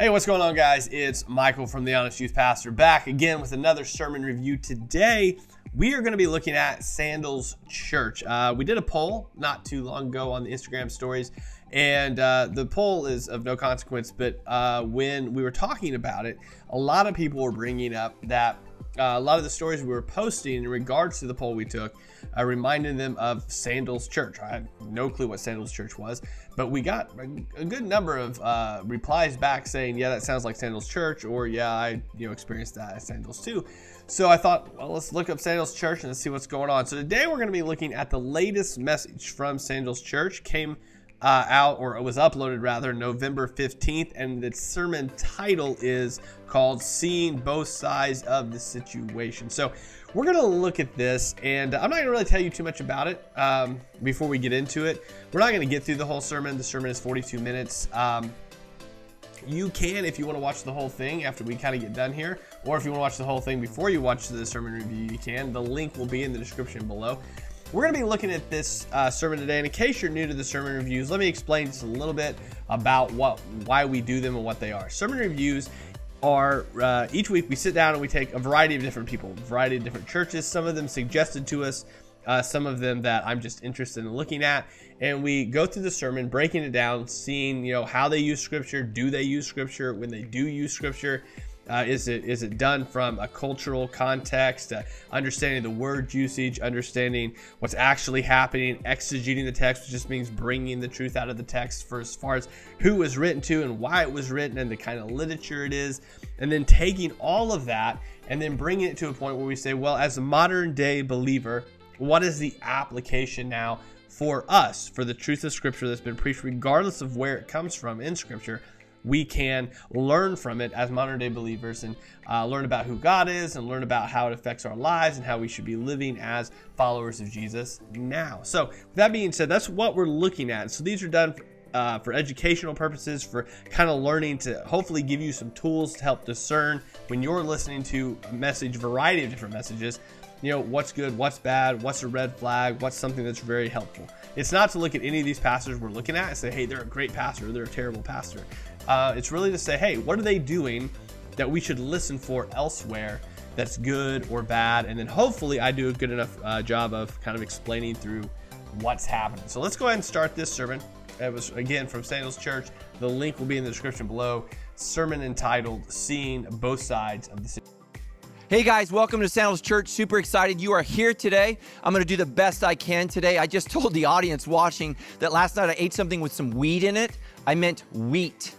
Hey, what's going on, guys? It's Michael from the Honest Youth Pastor back again with another sermon review. Today, we are going to be looking at Sandals Church. Uh, we did a poll not too long ago on the Instagram stories, and uh, the poll is of no consequence. But uh, when we were talking about it, a lot of people were bringing up that uh, a lot of the stories we were posting in regards to the poll we took uh, reminded them of Sandals Church. I had no clue what Sandals Church was, but we got a, a good number of uh, replies back saying, "Yeah, that sounds like Sandals Church," or "Yeah, I you know experienced that at Sandals too." So I thought, well, let's look up Sandals Church and see what's going on. So today we're going to be looking at the latest message from Sandals Church. Came uh, out, or it was uploaded rather, November 15th, and the sermon title is called Seeing Both Sides of the Situation. So we're going to look at this, and I'm not going to really tell you too much about it um, before we get into it. We're not going to get through the whole sermon. The sermon is 42 minutes. Um, you can, if you want to watch the whole thing after we kind of get done here, or if you want to watch the whole thing before you watch the sermon review, you can. The link will be in the description below. We're going to be looking at this uh, sermon today, and in case you're new to the sermon reviews, let me explain just a little bit about what, why we do them and what they are. Sermon reviews are uh, each week we sit down and we take a variety of different people, a variety of different churches. Some of them suggested to us, uh, some of them that I'm just interested in looking at, and we go through the sermon, breaking it down, seeing you know how they use Scripture, do they use Scripture, when they do use Scripture, uh, is it is it done from a cultural context, uh, understanding the word usage, understanding what's actually happening, exegeting the text, which just means bringing the truth out of the text for as far as who was written to and why it was written and the kind of literature it is, and then taking all of that and then bringing it to a point where we say, well, as a modern day believer, what is the application now for us for the truth of Scripture that's been preached, regardless of where it comes from in Scripture? We can learn from it as modern day believers and uh, learn about who God is and learn about how it affects our lives and how we should be living as followers of Jesus now. So, with that being said, that's what we're looking at. So, these are done for, uh, for educational purposes, for kind of learning to hopefully give you some tools to help discern when you're listening to a message, variety of different messages. You know, what's good, what's bad, what's a red flag, what's something that's very helpful. It's not to look at any of these pastors we're looking at and say, hey, they're a great pastor, they're a terrible pastor. Uh, it's really to say, hey, what are they doing that we should listen for elsewhere that's good or bad? And then hopefully I do a good enough uh, job of kind of explaining through what's happening. So let's go ahead and start this sermon. It was again from Sandals Church. The link will be in the description below. Sermon entitled Seeing Both Sides of the City. Hey guys, welcome to Sandals Church. Super excited you are here today. I'm going to do the best I can today. I just told the audience watching that last night I ate something with some weed in it. I meant wheat.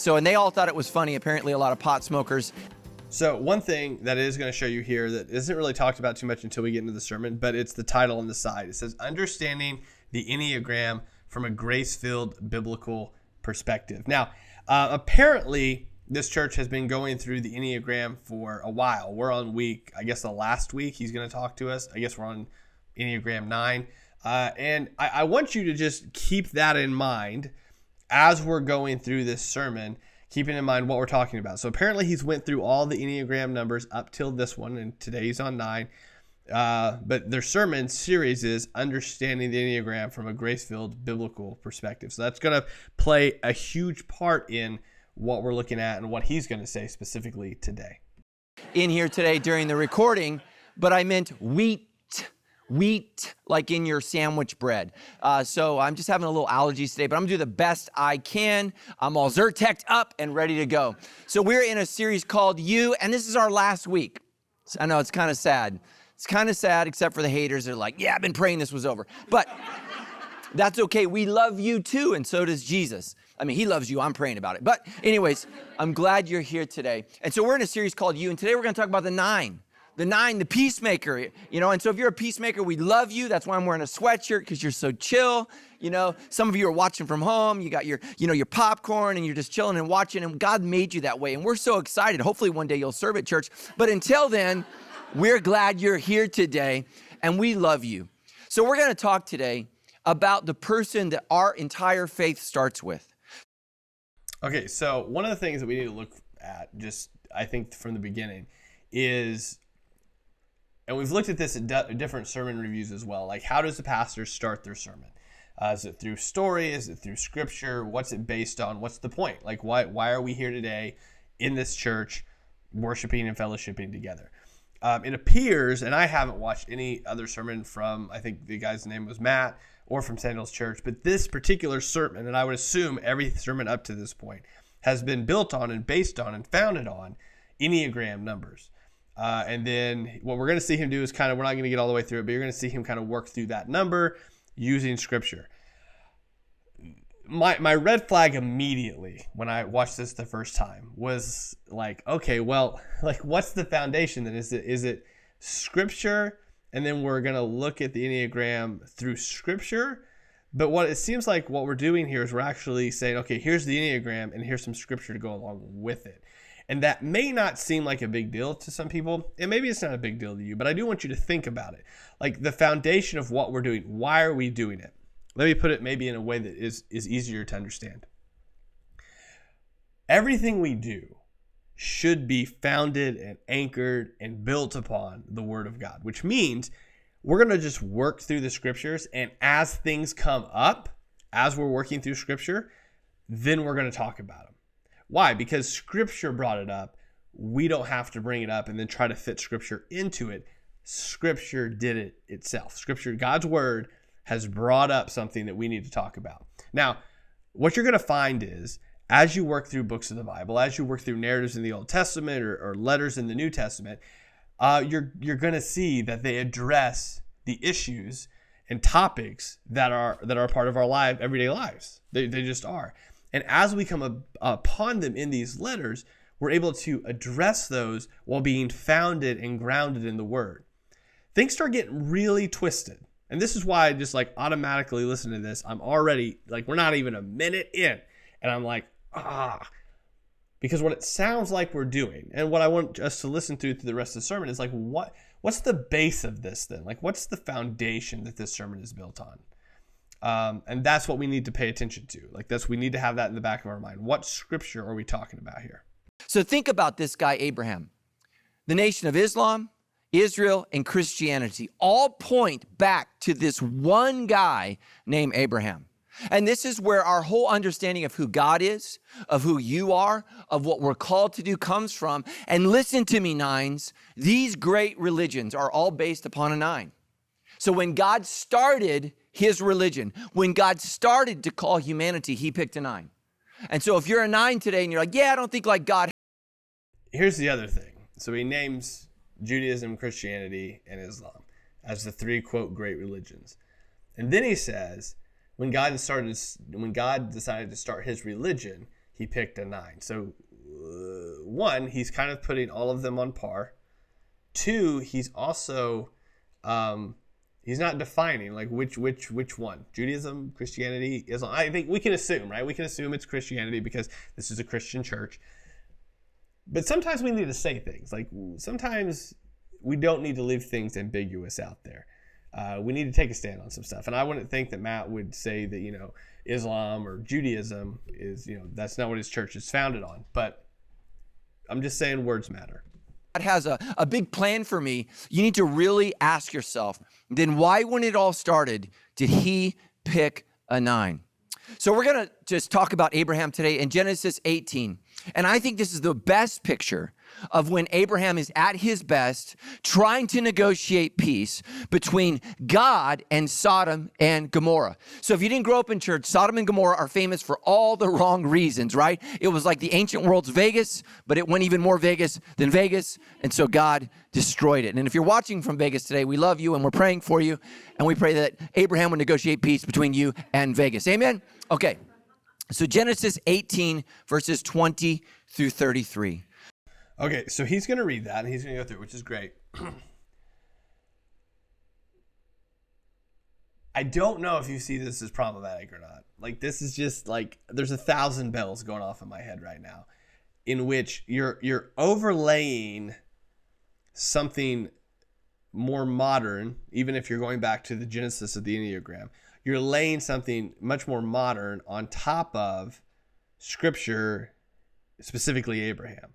So, and they all thought it was funny. Apparently, a lot of pot smokers. So, one thing that is going to show you here that isn't really talked about too much until we get into the sermon, but it's the title on the side. It says, Understanding the Enneagram from a Grace Filled Biblical Perspective. Now, uh, apparently, this church has been going through the Enneagram for a while. We're on week, I guess the last week he's going to talk to us. I guess we're on Enneagram 9. Uh, and I, I want you to just keep that in mind as we're going through this sermon, keeping in mind what we're talking about. So apparently he's went through all the Enneagram numbers up till this one, and today he's on nine. Uh, but their sermon series is understanding the Enneagram from a grace-filled biblical perspective. So that's going to play a huge part in what we're looking at and what he's going to say specifically today. In here today during the recording, but I meant wheat wheat like in your sandwich bread. Uh, so I'm just having a little allergies today, but I'm gonna do the best I can. I'm all Zyrtec up and ready to go. So we're in a series called You, and this is our last week. So I know it's kind of sad. It's kind of sad, except for the haters. They're like, yeah, I've been praying this was over. But that's okay. We love you too, and so does Jesus. I mean, he loves you. I'm praying about it. But, anyways, I'm glad you're here today. And so we're in a series called You, and today we're gonna talk about the nine the nine, the peacemaker, you know. And so if you're a peacemaker, we love you. That's why I'm wearing a sweatshirt because you're so chill. You know, some of you are watching from home. You got your, you know, your popcorn and you're just chilling and watching. And God made you that way. And we're so excited. Hopefully one day you'll serve at church. But until then, we're glad you're here today and we love you. So we're going to talk today about the person that our entire faith starts with. Okay, so one of the things that we need to look at, just I think from the beginning, is and we've looked at this in different sermon reviews as well. Like, how does the pastor start their sermon? Uh, is it through story? Is it through scripture? What's it based on? What's the point? Like, why why are we here today in this church, worshiping and fellowshipping together? Um, it appears, and I haven't watched any other sermon from, I think the guy's name was Matt, or from Sandals Church, but this particular sermon, and I would assume every sermon up to this point, has been built on and based on and founded on Enneagram numbers. Uh, and then what we're going to see him do is kind of, we're not going to get all the way through it, but you're going to see him kind of work through that number using scripture. My, my red flag immediately when I watched this the first time was like, okay, well, like what's the foundation then? Is it is it scripture and then we're gonna look at the Enneagram through scripture? But what it seems like what we're doing here is we're actually saying, okay, here's the Enneagram and here's some scripture to go along with it. And that may not seem like a big deal to some people, and maybe it's not a big deal to you, but I do want you to think about it. Like the foundation of what we're doing. Why are we doing it? Let me put it maybe in a way that is, is easier to understand. Everything we do should be founded and anchored and built upon the Word of God, which means we're going to just work through the scriptures. And as things come up, as we're working through scripture, then we're going to talk about them. Why? Because scripture brought it up. We don't have to bring it up and then try to fit scripture into it. Scripture did it itself. Scripture, God's word, has brought up something that we need to talk about. Now, what you're going to find is as you work through books of the Bible, as you work through narratives in the Old Testament or, or letters in the New Testament, uh, you're you're going to see that they address the issues and topics that are that are part of our life everyday lives. They, they just are. And as we come up, upon them in these letters, we're able to address those while being founded and grounded in the word. Things start getting really twisted. And this is why I just like automatically listen to this. I'm already like, we're not even a minute in. And I'm like, ah. Because what it sounds like we're doing, and what I want us to listen to through the rest of the sermon is like, what what's the base of this then? Like, what's the foundation that this sermon is built on? Um, and that's what we need to pay attention to. Like that's we need to have that in the back of our mind. What scripture are we talking about here? So think about this guy Abraham. The nation of Islam, Israel, and Christianity all point back to this one guy named Abraham. And this is where our whole understanding of who God is, of who you are, of what we're called to do comes from. And listen to me, nines. These great religions are all based upon a nine. So when God started his religion. When God started to call humanity, he picked a nine. And so if you're a nine today and you're like, yeah, I don't think like God. Here's the other thing. So he names Judaism, Christianity, and Islam as the three quote great religions. And then he says, when God started, when God decided to start his religion, he picked a nine. So uh, one, he's kind of putting all of them on par. Two, he's also um, He's not defining like which which which one. Judaism, Christianity, Islam. I think we can assume, right? We can assume it's Christianity because this is a Christian church. But sometimes we need to say things. Like sometimes we don't need to leave things ambiguous out there. Uh, we need to take a stand on some stuff. And I wouldn't think that Matt would say that, you know, Islam or Judaism is, you know, that's not what his church is founded on. But I'm just saying words matter. God has a, a big plan for me, you need to really ask yourself then why, when it all started, did he pick a nine? So we're going to just talk about Abraham today in Genesis 18. And I think this is the best picture of when Abraham is at his best trying to negotiate peace between God and Sodom and Gomorrah. So if you didn't grow up in church, Sodom and Gomorrah are famous for all the wrong reasons, right? It was like the ancient world's Vegas, but it went even more Vegas than Vegas, and so God destroyed it. And if you're watching from Vegas today, we love you and we're praying for you, and we pray that Abraham would negotiate peace between you and Vegas. Amen? Okay. So Genesis 18, verses 20 through 33. Okay, so he's going to read that and he's going to go through, which is great. I don't know if you see this as problematic or not. Like this is just like there's a thousand bells going off in my head right now, in which you're you're overlaying something more modern, even if you're going back to the genesis of the Enneagram. You're laying something much more modern on top of Scripture, specifically Abraham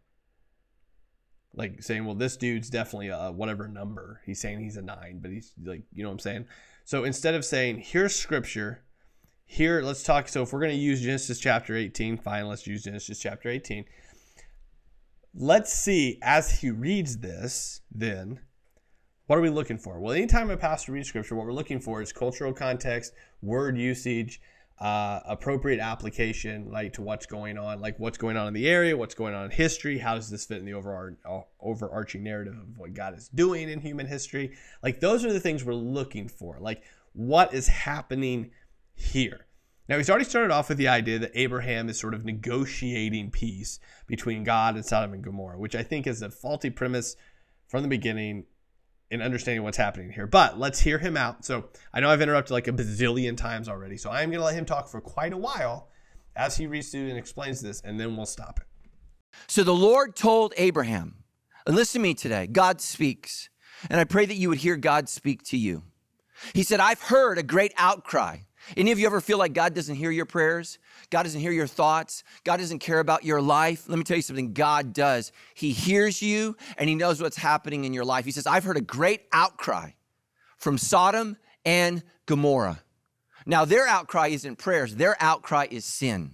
like saying, well, this dude's definitely a whatever number. He's saying he's a nine, but he's like, you know what I'm saying? So instead of saying, here's scripture, here, let's talk. So, if we're going to use Genesis chapter 18, fine, let's use Genesis chapter 18. Let's see as he reads this, then, what are we looking for? Well, anytime a pastor reads scripture, what we're looking for is cultural context, word usage, uh, appropriate application, like to what's going on, like what's going on in the area, what's going on in history, how does this fit in the overar- overarching narrative of what God is doing in human history? Like those are the things we're looking for. Like what is happening here? Now he's already started off with the idea that Abraham is sort of negotiating peace between God and Sodom and Gomorrah, which I think is a faulty premise from the beginning in understanding what's happening here. But let's hear him out. So I know I've interrupted like a bazillion times already. So I'm going to let him talk for quite a while as he reads through and explains this, and then we'll stop it. So the Lord told Abraham, listen to me today, God speaks. And I pray that you would hear God speak to you. He said, I've heard a great outcry. Any of you ever feel like God doesn't hear your prayers? God doesn't hear your thoughts? God doesn't care about your life? Let me tell you something God does. He hears you and He knows what's happening in your life. He says, I've heard a great outcry from Sodom and Gomorrah. Now, their outcry isn't prayers, their outcry is sin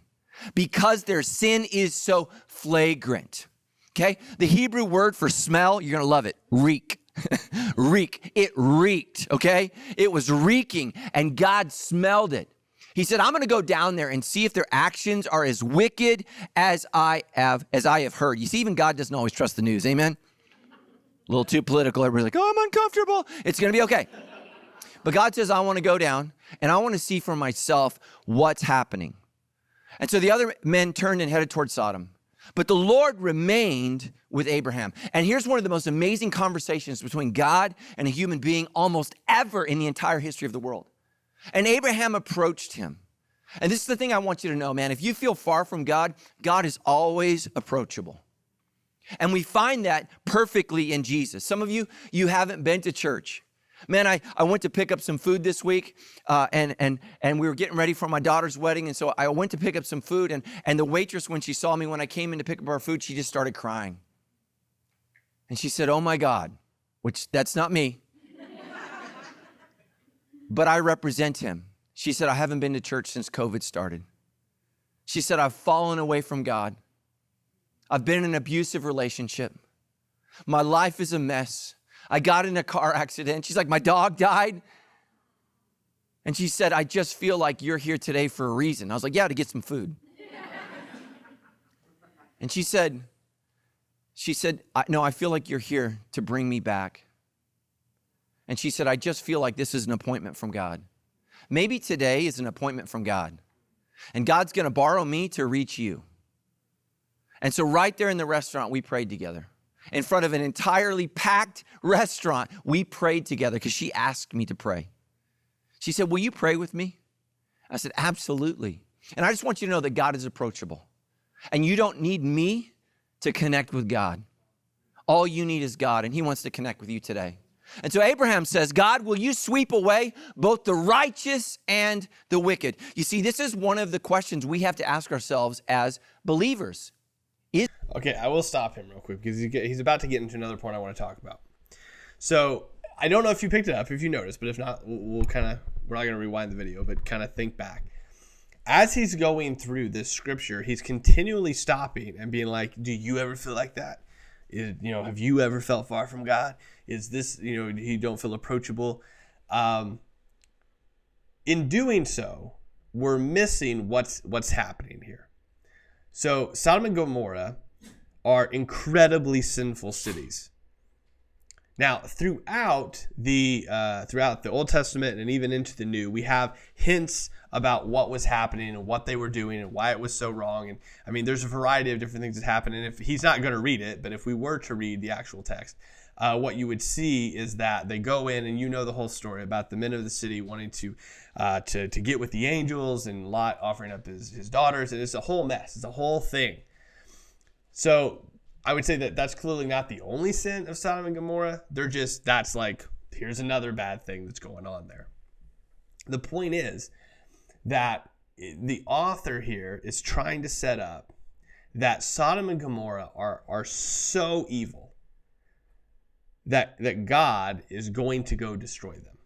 because their sin is so flagrant. Okay? The Hebrew word for smell, you're gonna love it reek. reek. It reeked, okay? It was reeking, and God smelled it. He said, I'm gonna go down there and see if their actions are as wicked as I have as I have heard. You see, even God doesn't always trust the news, amen? A little too political. Everybody's like, oh, I'm uncomfortable. It's gonna be okay. But God says, I want to go down and I want to see for myself what's happening. And so the other men turned and headed toward Sodom. But the Lord remained with Abraham. And here's one of the most amazing conversations between God and a human being almost ever in the entire history of the world. And Abraham approached him. And this is the thing I want you to know, man. If you feel far from God, God is always approachable. And we find that perfectly in Jesus. Some of you, you haven't been to church. Man, I, I went to pick up some food this week, uh, and, and, and we were getting ready for my daughter's wedding. And so I went to pick up some food, and, and the waitress, when she saw me when I came in to pick up our food, she just started crying. And she said, Oh my God, which that's not me, but I represent him. She said, I haven't been to church since COVID started. She said, I've fallen away from God. I've been in an abusive relationship. My life is a mess. I got in a car accident. She's like, My dog died. And she said, I just feel like you're here today for a reason. I was like, Yeah, to get some food. and she said, she said, I, No, I feel like you're here to bring me back. And she said, I just feel like this is an appointment from God. Maybe today is an appointment from God. And God's going to borrow me to reach you. And so, right there in the restaurant, we prayed together in front of an entirely packed restaurant. We prayed together because she asked me to pray. She said, Will you pray with me? I said, Absolutely. And I just want you to know that God is approachable. And you don't need me to connect with God. All you need is God, and He wants to connect with you today. And so Abraham says, God, will you sweep away both the righteous and the wicked? You see, this is one of the questions we have to ask ourselves as believers. Is- okay, I will stop him real quick because he's about to get into another point I want to talk about. So I don't know if you picked it up, if you noticed, but if not, we'll, we'll kind of, we're not going to rewind the video, but kind of think back. As he's going through this scripture, he's continually stopping and being like, Do you ever feel like that? Is, you know, have you ever felt far from God? Is this, you know, you don't feel approachable? Um, in doing so, we're missing what's what's happening here. So Sodom and Gomorrah are incredibly sinful cities. Now, throughout the uh, throughout the Old Testament and even into the New, we have hints about what was happening and what they were doing and why it was so wrong. And I mean, there's a variety of different things that happen. And if he's not going to read it, but if we were to read the actual text, uh, what you would see is that they go in and you know the whole story about the men of the city wanting to uh, to to get with the angels and Lot offering up his his daughters, and it's a whole mess. It's a whole thing. So I would say that that's clearly not the only sin of Sodom and Gomorrah. They're just that's like here's another bad thing that's going on there. The point is that the author here is trying to set up that Sodom and Gomorrah are are so evil that that God is going to go destroy them.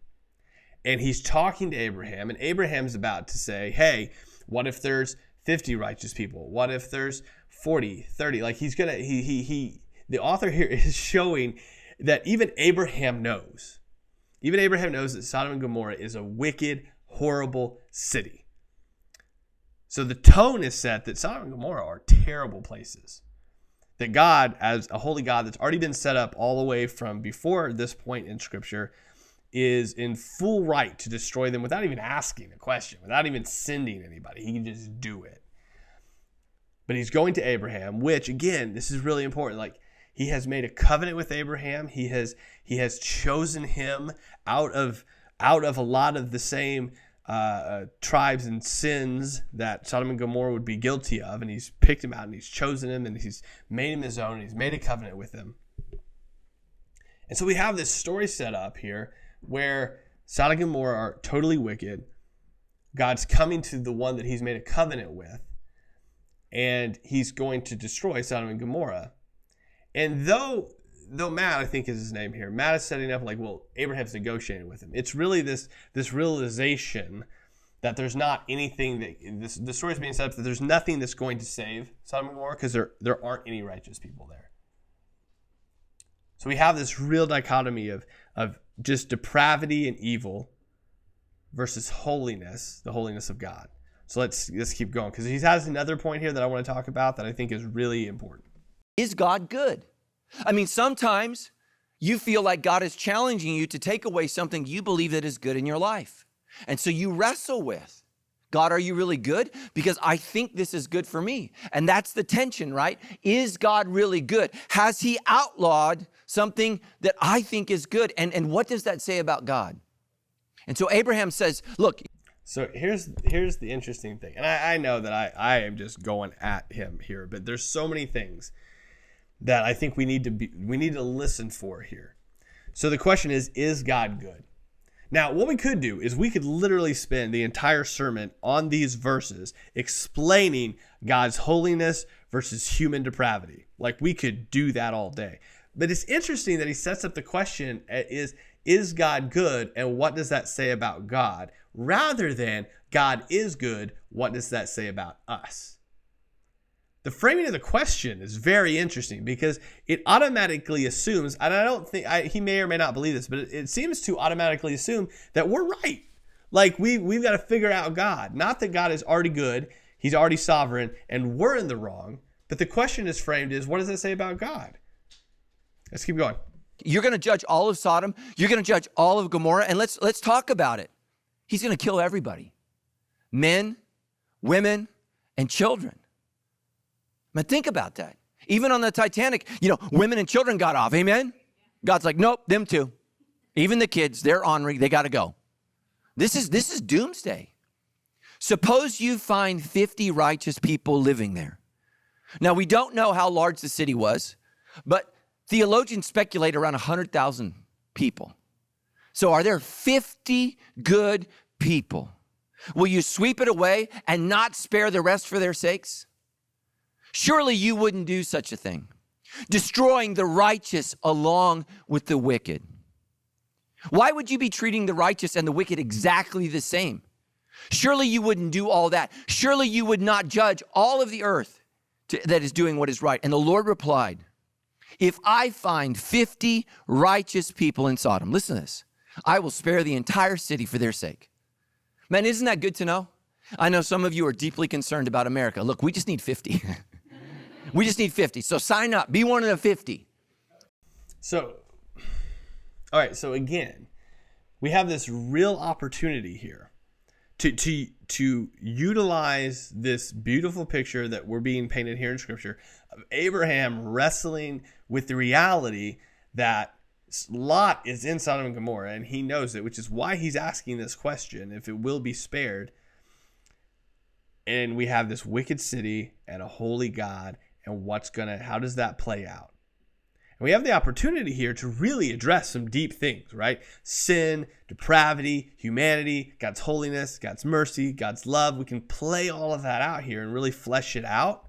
and he's talking to Abraham, and Abraham's about to say, Hey, what if there's 50 righteous people? What if there's 40, 30? Like he's gonna, he, he, he, the author here is showing that even Abraham knows, even Abraham knows that Sodom and Gomorrah is a wicked, horrible city. So the tone is set that Sodom and Gomorrah are terrible places. That God, as a holy God that's already been set up all the way from before this point in Scripture, is in full right to destroy them without even asking a question, without even sending anybody. He can just do it. But he's going to Abraham, which again, this is really important. Like he has made a covenant with Abraham. He has he has chosen him out of out of a lot of the same uh, uh, tribes and sins that Sodom and Gomorrah would be guilty of, and he's picked him out and he's chosen him and he's made him his own and he's made a covenant with him. And so we have this story set up here where Sodom and Gomorrah are totally wicked. God's coming to the one that he's made a covenant with, and he's going to destroy Sodom and Gomorrah. And though though Matt, I think is his name here, Matt is setting up like, well, Abraham's negotiating with him. It's really this this realization that there's not anything that this the story is being set up that there's nothing that's going to save Sodom and Gomorrah because there there aren't any righteous people there. So we have this real dichotomy of of just depravity and evil versus holiness, the holiness of God. So let's let's keep going because he has another point here that I want to talk about that I think is really important. Is God good? I mean, sometimes you feel like God is challenging you to take away something you believe that is good in your life. And so you wrestle with God, are you really good? Because I think this is good for me. And that's the tension, right? Is God really good? Has He outlawed something that I think is good? And, and what does that say about God? And so Abraham says, Look, so here's here's the interesting thing, and I, I know that I, I am just going at him here, but there's so many things that I think we need to be we need to listen for here. So the question is, is God good? Now, what we could do is we could literally spend the entire sermon on these verses explaining God's holiness versus human depravity. Like we could do that all day. But it's interesting that he sets up the question uh, is is God good and what does that say about God rather than God is good, what does that say about us? The framing of the question is very interesting because it automatically assumes, and I don't think I, he may or may not believe this, but it, it seems to automatically assume that we're right. Like we we've got to figure out God. Not that God is already good, He's already sovereign, and we're in the wrong. But the question is framed is, what does it say about God? Let's keep going. You're going to judge all of Sodom. You're going to judge all of Gomorrah, and let's let's talk about it. He's going to kill everybody, men, women, and children. Think about that. Even on the Titanic, you know, women and children got off. Amen? God's like, nope, them too. Even the kids, they're ornery, they got to go. This is this is doomsday. Suppose you find 50 righteous people living there. Now, we don't know how large the city was, but theologians speculate around 100,000 people. So, are there 50 good people? Will you sweep it away and not spare the rest for their sakes? Surely you wouldn't do such a thing, destroying the righteous along with the wicked. Why would you be treating the righteous and the wicked exactly the same? Surely you wouldn't do all that. Surely you would not judge all of the earth to, that is doing what is right. And the Lord replied, If I find 50 righteous people in Sodom, listen to this, I will spare the entire city for their sake. Man, isn't that good to know? I know some of you are deeply concerned about America. Look, we just need 50. We just need 50. So sign up. Be one of the 50. So, all right. So again, we have this real opportunity here to to to utilize this beautiful picture that we're being painted here in Scripture of Abraham wrestling with the reality that Lot is in Sodom and Gomorrah, and he knows it, which is why he's asking this question: if it will be spared. And we have this wicked city and a holy God and what's going to, how does that play out? And we have the opportunity here to really address some deep things, right? Sin, depravity, humanity, God's holiness, God's mercy, God's love. We can play all of that out here and really flesh it out.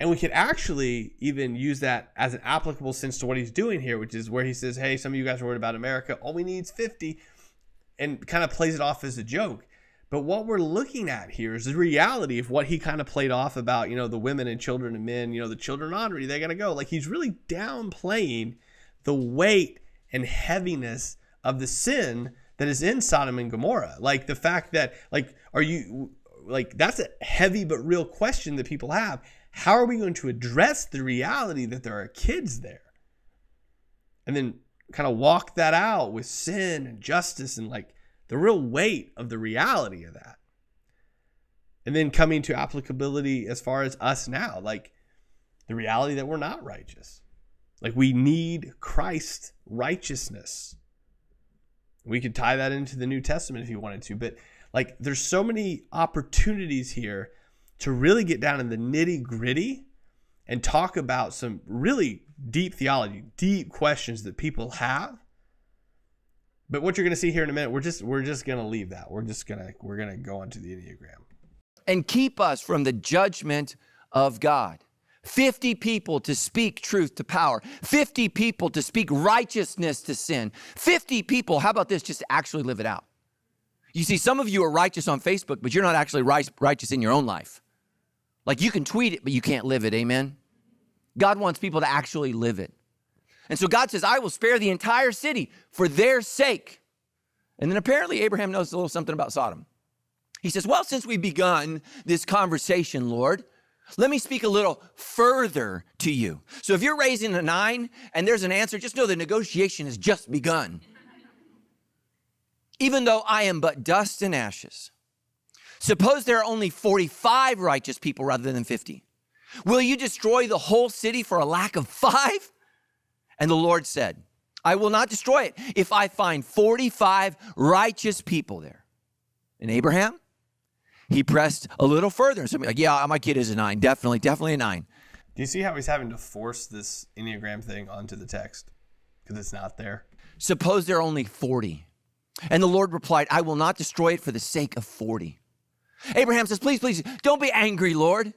And we could actually even use that as an applicable sense to what he's doing here, which is where he says, Hey, some of you guys are worried about America. All we need is 50, and kind of plays it off as a joke. But what we're looking at here is the reality of what he kind of played off about, you know, the women and children and men, you know, the children ready, they got to go. Like he's really downplaying the weight and heaviness of the sin that is in Sodom and Gomorrah. Like the fact that, like, are you, like, that's a heavy but real question that people have. How are we going to address the reality that there are kids there? And then kind of walk that out with sin and justice and like the real weight of the reality of that. And then coming to applicability as far as us now, like the reality that we're not righteous. Like we need Christ righteousness. We could tie that into the New Testament if you wanted to, but like there's so many opportunities here to really get down in the nitty gritty and talk about some really deep theology, deep questions that people have but what you're going to see here in a minute, we're just we're just going to leave that. We're just going to we're going to go into the enneagram. And keep us from the judgment of God. 50 people to speak truth to power, 50 people to speak righteousness to sin, 50 people, how about this, just actually live it out. You see, some of you are righteous on Facebook, but you're not actually righteous in your own life. Like you can tweet it, but you can't live it, amen? God wants people to actually live it. And so God says, I will spare the entire city for their sake. And then apparently Abraham knows a little something about Sodom. He says, Well, since we've begun this conversation, Lord, let me speak a little further to you. So if you're raising a nine and there's an answer, just know the negotiation has just begun. Even though I am but dust and ashes, suppose there are only 45 righteous people rather than 50. Will you destroy the whole city for a lack of five? And the Lord said, I will not destroy it if I find 45 righteous people there. And Abraham, he pressed a little further and said, like, Yeah, my kid is a nine. Definitely, definitely a nine. Do you see how he's having to force this Enneagram thing onto the text? Because it's not there. Suppose there are only 40. And the Lord replied, I will not destroy it for the sake of 40. Abraham says, Please, please, don't be angry, Lord.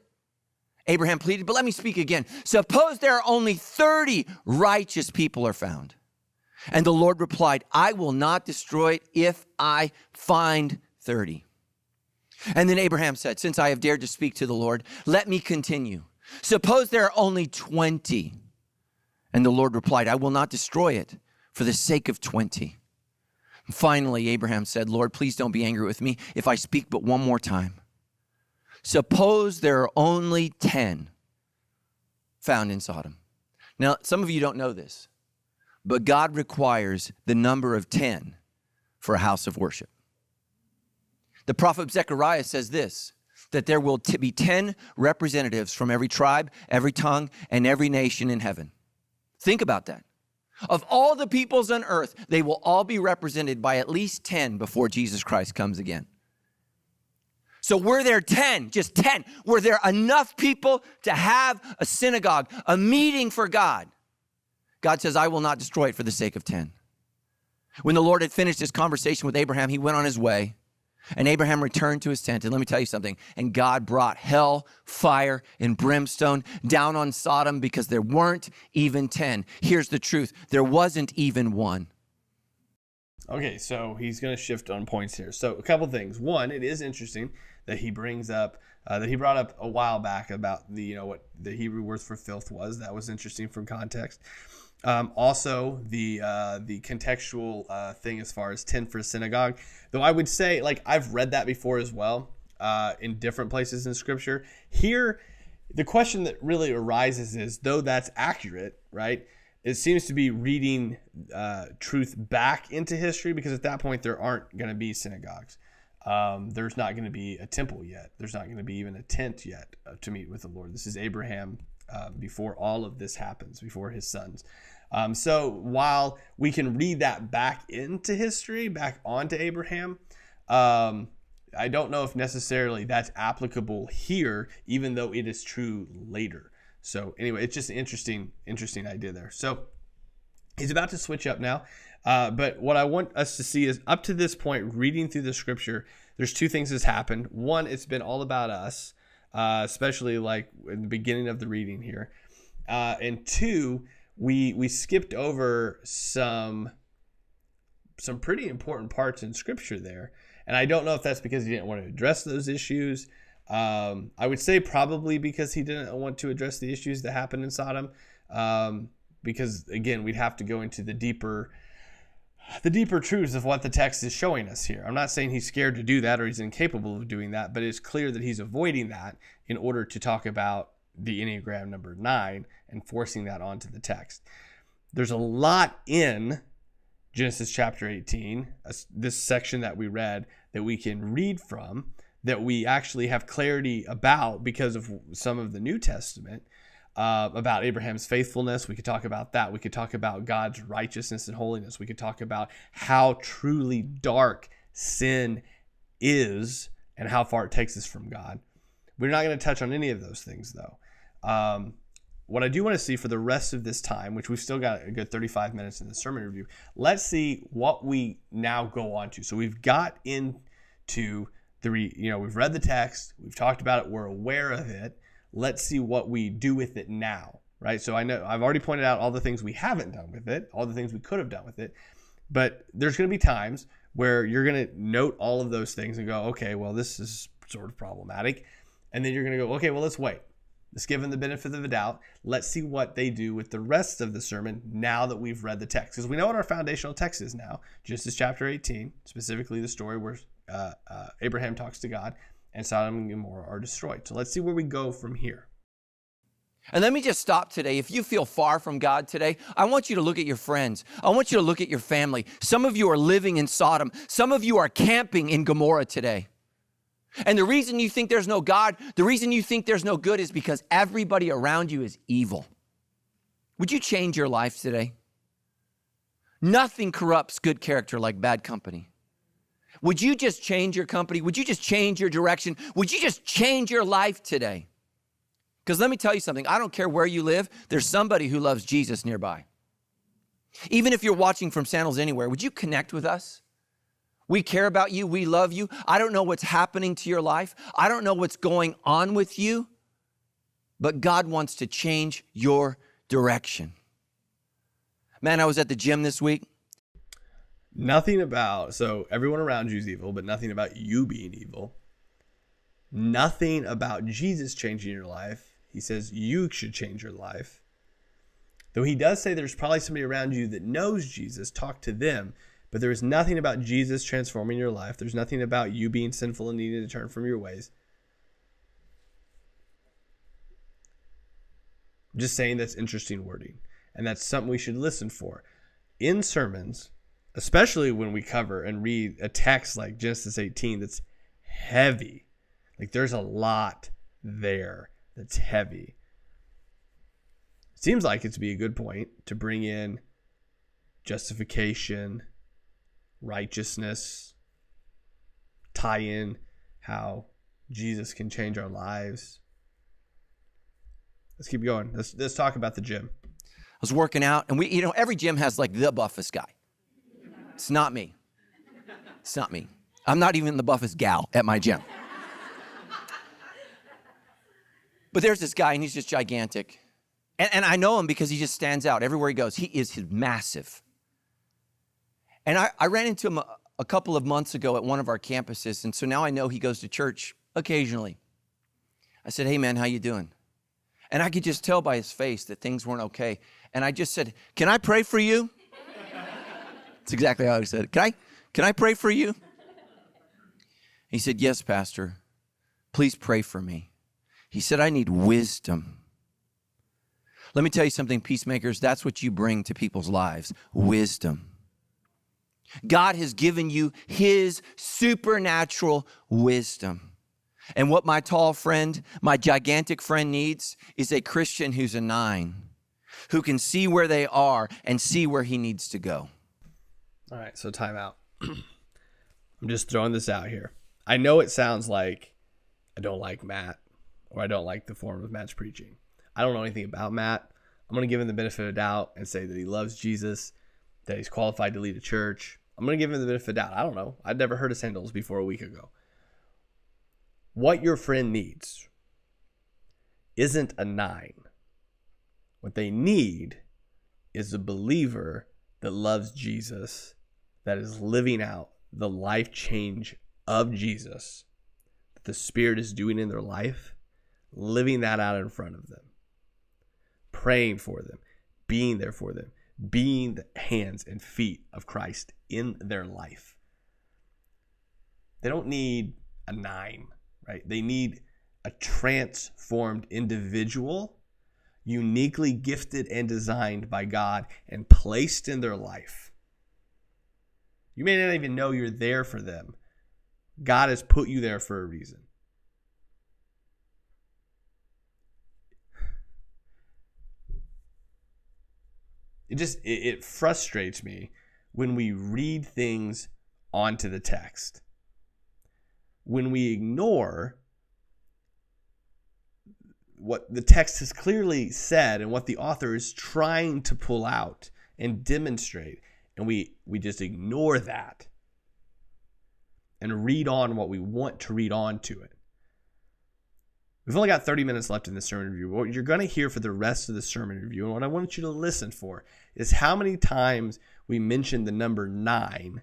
Abraham pleaded, but let me speak again. Suppose there are only 30 righteous people are found. And the Lord replied, I will not destroy it if I find 30. And then Abraham said, Since I have dared to speak to the Lord, let me continue. Suppose there are only 20. And the Lord replied, I will not destroy it for the sake of 20. Finally, Abraham said, Lord, please don't be angry with me if I speak but one more time. Suppose there are only 10 found in Sodom. Now, some of you don't know this, but God requires the number of 10 for a house of worship. The prophet Zechariah says this that there will be 10 representatives from every tribe, every tongue, and every nation in heaven. Think about that. Of all the peoples on earth, they will all be represented by at least 10 before Jesus Christ comes again. So were there 10, just 10, were there enough people to have a synagogue, a meeting for God? God says, I will not destroy it for the sake of 10. When the Lord had finished his conversation with Abraham, he went on his way. And Abraham returned to his tent. And let me tell you something. And God brought hell, fire, and brimstone down on Sodom because there weren't even 10. Here's the truth there wasn't even one. Okay, so he's going to shift on points here. So, a couple things. One, it is interesting that he brings up uh, that he brought up a while back about the you know what the Hebrew word for filth was. That was interesting from context. Um, also, the uh, the contextual uh, thing as far as ten for synagogue, though I would say like I've read that before as well uh, in different places in Scripture. Here, the question that really arises is though that's accurate, right? It seems to be reading uh, truth back into history because at that point there aren't going to be synagogues um, there's not going to be a temple yet. There's not going to be even a tent yet uh, to meet with the Lord. This is Abraham uh, before all of this happens, before his sons. Um, so while we can read that back into history, back onto Abraham, um, I don't know if necessarily that's applicable here, even though it is true later. So anyway, it's just an interesting, interesting idea there. So he's about to switch up now. Uh, but what I want us to see is up to this point, reading through the scripture, there's two things that's happened. One, it's been all about us. uh, especially like in the beginning of the reading here. Uh, and two, we we skipped over some some pretty important parts in scripture there. And I don't know if that's because he didn't want to address those issues. Um, I would say probably because he didn't want to address the issues that happened in Sodom. Um, because again, we'd have to go into the deeper the deeper truths of what the text is showing us here. I'm not saying he's scared to do that or he's incapable of doing that, but it's clear that he's avoiding that in order to talk about the Enneagram number nine and forcing that onto the text. There's a lot in Genesis chapter 18, this section that we read, that we can read from, that we actually have clarity about because of some of the New Testament. Uh, about Abraham's faithfulness. We could talk about that. We could talk about God's righteousness and holiness. We could talk about how truly dark sin is and how far it takes us from God. We're not going to touch on any of those things, though. Um, what I do want to see for the rest of this time, which we've still got a good 35 minutes in the sermon review, let's see what we now go on to. So we've got into the, re, you know, we've read the text, we've talked about it, we're aware of it. Let's see what we do with it now, right? So I know I've already pointed out all the things we haven't done with it, all the things we could have done with it, but there's going to be times where you're going to note all of those things and go, okay, well, this is sort of problematic. And then you're going to go, okay, well, let's wait Let's give them the benefit of the doubt. Let's see what they do with the rest of the sermon now that we've read the text. Because we know what our foundational text is now Genesis chapter 18, specifically the story where uh, uh, Abraham talks to God and Sodom and Gomorrah are destroyed. So let's see where we go from here. And let me just stop today. If you feel far from God today, I want you to look at your friends. I want you to look at your family. Some of you are living in Sodom, some of you are camping in Gomorrah today. And the reason you think there's no God, the reason you think there's no good is because everybody around you is evil. Would you change your life today? Nothing corrupts good character like bad company. Would you just change your company? Would you just change your direction? Would you just change your life today? Because let me tell you something I don't care where you live, there's somebody who loves Jesus nearby. Even if you're watching from Sandals anywhere, would you connect with us? We care about you. We love you. I don't know what's happening to your life. I don't know what's going on with you, but God wants to change your direction. Man, I was at the gym this week. Nothing about, so everyone around you is evil, but nothing about you being evil. Nothing about Jesus changing your life. He says you should change your life. Though he does say there's probably somebody around you that knows Jesus, talk to them but there is nothing about Jesus transforming your life. There's nothing about you being sinful and needing to turn from your ways. Just saying that's interesting wording. And that's something we should listen for. In sermons, especially when we cover and read a text like Genesis 18 that's heavy, like there's a lot there that's heavy. Seems like it to be a good point to bring in justification, righteousness, tie in how Jesus can change our lives. Let's keep going. Let's let's talk about the gym. I was working out, and we, you know, every gym has like the buffest guy. It's not me. It's not me. I'm not even the buffest gal at my gym. But there's this guy, and he's just gigantic. And, and I know him because he just stands out everywhere he goes. He is massive. And I, I ran into him a, a couple of months ago at one of our campuses, and so now I know he goes to church occasionally. I said, "Hey, man, how you doing?" And I could just tell by his face that things weren't okay. And I just said, "Can I pray for you?" That's exactly how he said it. Can I? Can I pray for you? He said, "Yes, Pastor. Please pray for me." He said, "I need wisdom." Let me tell you something, peacemakers. That's what you bring to people's lives: wisdom. God has given you His supernatural wisdom. And what my tall friend, my gigantic friend needs is a Christian who's a nine, who can see where they are and see where he needs to go. All right, so time out. I'm just throwing this out here. I know it sounds like I don't like Matt or I don't like the form of Matt's preaching. I don't know anything about Matt. I'm going to give him the benefit of doubt and say that he loves Jesus, that he's qualified to lead a church, I'm going to give him the benefit of the doubt. I don't know. I'd never heard of sandals before a week ago. What your friend needs, isn't a nine. What they need is a believer that loves Jesus, that is living out the life change of Jesus that the Spirit is doing in their life, living that out in front of them, praying for them, being there for them, being the hands and feet of Christ in their life. They don't need a nine, right? They need a transformed individual, uniquely gifted and designed by God and placed in their life. You may not even know you're there for them. God has put you there for a reason. It just it, it frustrates me when we read things onto the text. When we ignore what the text has clearly said and what the author is trying to pull out and demonstrate and we we just ignore that and read on what we want to read on to it. We've only got 30 minutes left in the sermon review. What you're going to hear for the rest of the sermon review and what i want you to listen for is how many times we mention the number 9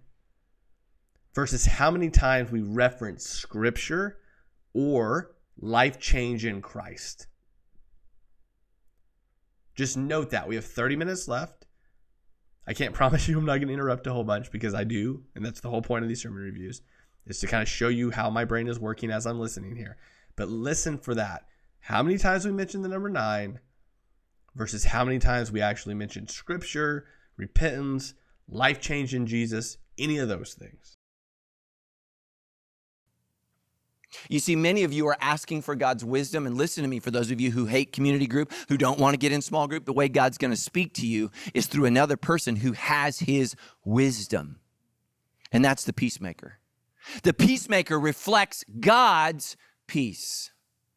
versus how many times we reference scripture or life change in christ. Just note that. We have 30 minutes left. I can't promise you I'm not going to interrupt a whole bunch because I do, and that's the whole point of these sermon reviews is to kind of show you how my brain is working as I'm listening here. But listen for that. How many times we mentioned the number 9 versus how many times we actually mentioned scripture, repentance, life change in Jesus, any of those things. You see, many of you are asking for God's wisdom. And listen to me, for those of you who hate community group, who don't want to get in small group, the way God's going to speak to you is through another person who has his wisdom. And that's the peacemaker. The peacemaker reflects God's peace.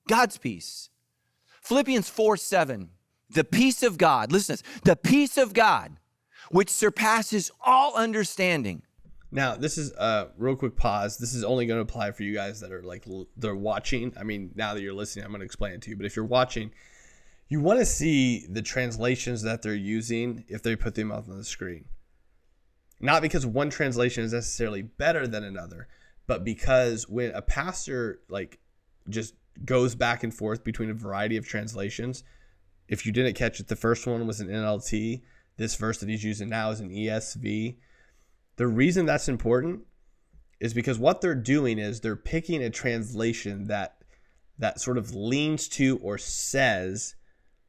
God's peace. Philippians 4 7, the peace of God, listen to this, the peace of God, which surpasses all understanding now, this is a real quick pause. This is only going to apply for you guys that are like they're watching. I mean, now that you're listening, I'm going to explain it to you. But if you're watching, you want to see the translations that they're using if they put them up on the screen. Not because one translation is necessarily better than another, but because when a pastor like just goes back and forth between a variety of translations, if you didn't catch it, the first one was an NLT. This verse that he's using now is an ESV the reason that's important is because what they're doing is they're picking a translation that that sort of leans to or says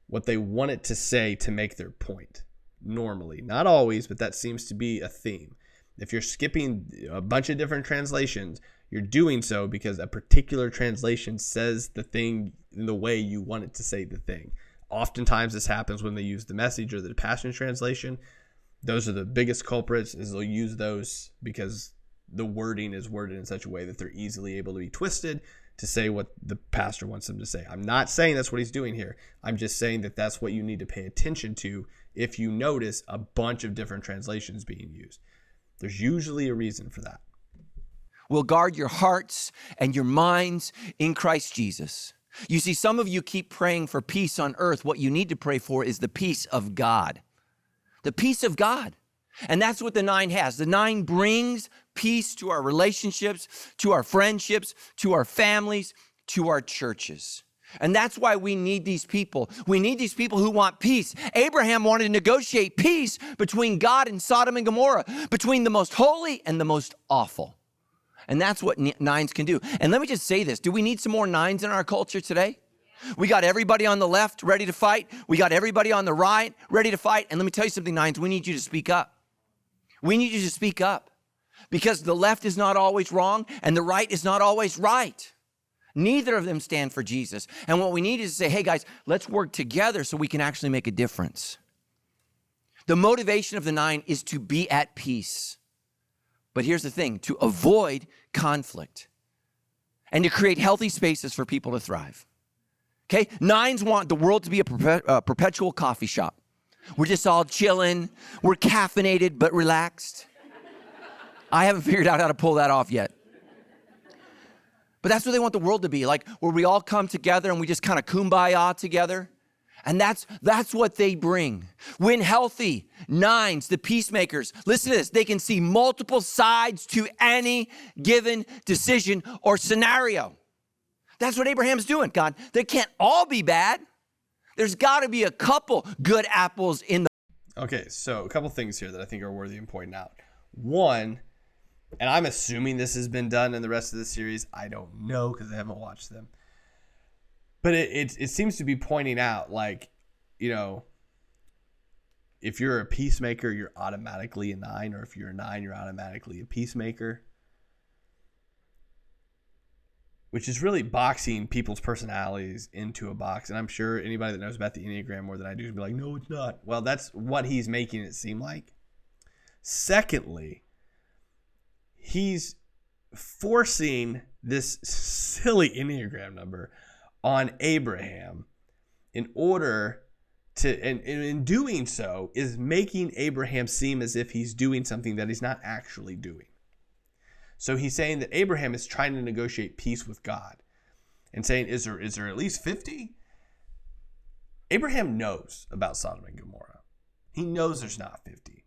what they want it to say to make their point. Normally, not always, but that seems to be a theme. If you're skipping a bunch of different translations, you're doing so because a particular translation says the thing in the way you want it to say the thing. Oftentimes, this happens when they use the message or the Passion Translation those are the biggest culprits is they'll use those because the wording is worded in such a way that they're easily able to be twisted to say what the pastor wants them to say. I'm not saying that's what he's doing here. I'm just saying that that's what you need to pay attention to if you notice a bunch of different translations being used. There's usually a reason for that. Will guard your hearts and your minds in Christ Jesus. You see, some of you keep praying for peace on earth. What you need to pray for is the peace of God the peace of God. And that's what the nine has. The nine brings peace to our relationships, to our friendships, to our families, to our churches. And that's why we need these people. We need these people who want peace. Abraham wanted to negotiate peace between God and Sodom and Gomorrah, between the most holy and the most awful. And that's what nines can do. And let me just say this do we need some more nines in our culture today? We got everybody on the left ready to fight. We got everybody on the right ready to fight. And let me tell you something, Nines, we need you to speak up. We need you to speak up because the left is not always wrong and the right is not always right. Neither of them stand for Jesus. And what we need is to say, hey guys, let's work together so we can actually make a difference. The motivation of the nine is to be at peace. But here's the thing to avoid conflict and to create healthy spaces for people to thrive. Okay, nines want the world to be a uh, perpetual coffee shop. We're just all chilling. We're caffeinated but relaxed. I haven't figured out how to pull that off yet. But that's what they want the world to be like, where we all come together and we just kind of kumbaya together. And that's that's what they bring. When healthy, nines, the peacemakers, listen to this, they can see multiple sides to any given decision or scenario. That's what Abraham's doing, God. They can't all be bad. There's got to be a couple good apples in the Okay, so a couple things here that I think are worthy of pointing out. One, and I'm assuming this has been done in the rest of the series. I don't know because I haven't watched them. But it, it it seems to be pointing out like, you know, if you're a peacemaker, you're automatically a nine, or if you're a nine, you're automatically a peacemaker. Which is really boxing people's personalities into a box. And I'm sure anybody that knows about the Enneagram more than I do is be like, no, it's not. Well, that's what he's making it seem like. Secondly, he's forcing this silly Enneagram number on Abraham in order to, and, and in doing so, is making Abraham seem as if he's doing something that he's not actually doing. So he's saying that Abraham is trying to negotiate peace with God and saying, is there, is there at least 50? Abraham knows about Sodom and Gomorrah. He knows there's not 50.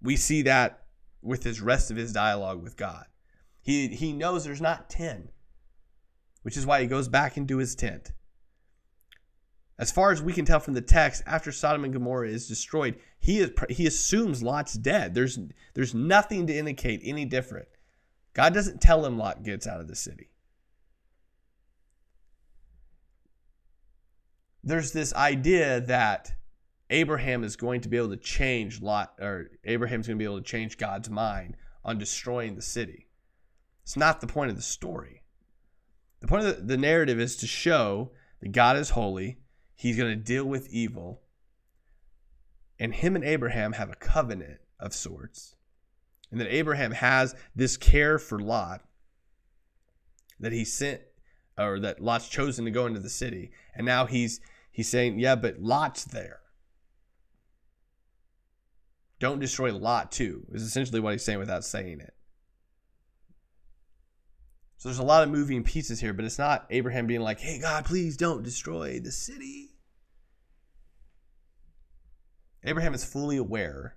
We see that with his rest of his dialogue with God. He, he knows there's not 10, which is why he goes back into his tent. As far as we can tell from the text, after Sodom and Gomorrah is destroyed, he, is, he assumes Lot's dead. There's, there's nothing to indicate any different. God doesn't tell him Lot gets out of the city. There's this idea that Abraham is going to be able to change Lot, or Abraham's going to be able to change God's mind on destroying the city. It's not the point of the story. The point of the, the narrative is to show that God is holy, He's going to deal with evil, and him and Abraham have a covenant of sorts, and that Abraham has this care for Lot that he sent, or that Lot's chosen to go into the city, and now he's he's saying, yeah, but Lot's there don't destroy Lot too, is essentially what he's saying without saying it. So there's a lot of moving pieces here, but it's not Abraham being like, hey, God, please don't destroy the city. Abraham is fully aware,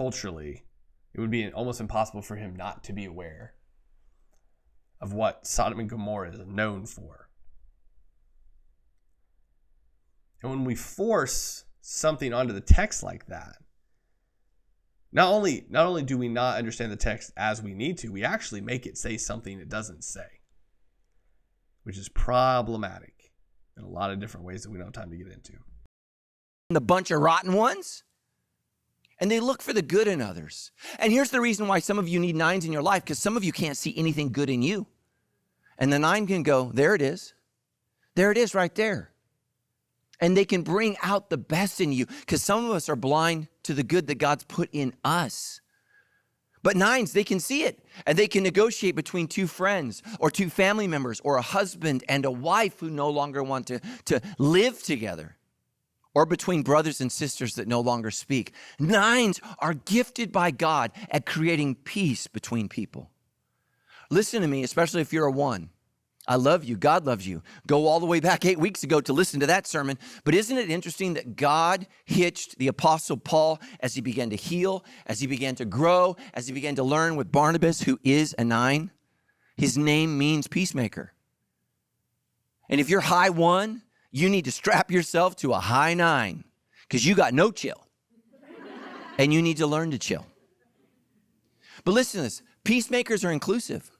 culturally, it would be almost impossible for him not to be aware of what Sodom and Gomorrah is known for. And when we force something onto the text like that, not only not only do we not understand the text as we need to, we actually make it say something it doesn't say, which is problematic in a lot of different ways that we don't have time to get into. The bunch of rotten ones, and they look for the good in others. And here's the reason why some of you need nines in your life because some of you can't see anything good in you. And the nine can go, there it is. There it is right there and they can bring out the best in you because some of us are blind to the good that God's put in us. But nines, they can see it and they can negotiate between two friends or two family members or a husband and a wife who no longer want to, to live together or between brothers and sisters that no longer speak. Nines are gifted by God at creating peace between people. Listen to me, especially if you're a one. I love you. God loves you. Go all the way back eight weeks ago to listen to that sermon. But isn't it interesting that God hitched the Apostle Paul as he began to heal, as he began to grow, as he began to learn with Barnabas, who is a nine? His name means peacemaker. And if you're high one, you need to strap yourself to a high nine because you got no chill. and you need to learn to chill. But listen to this peacemakers are inclusive,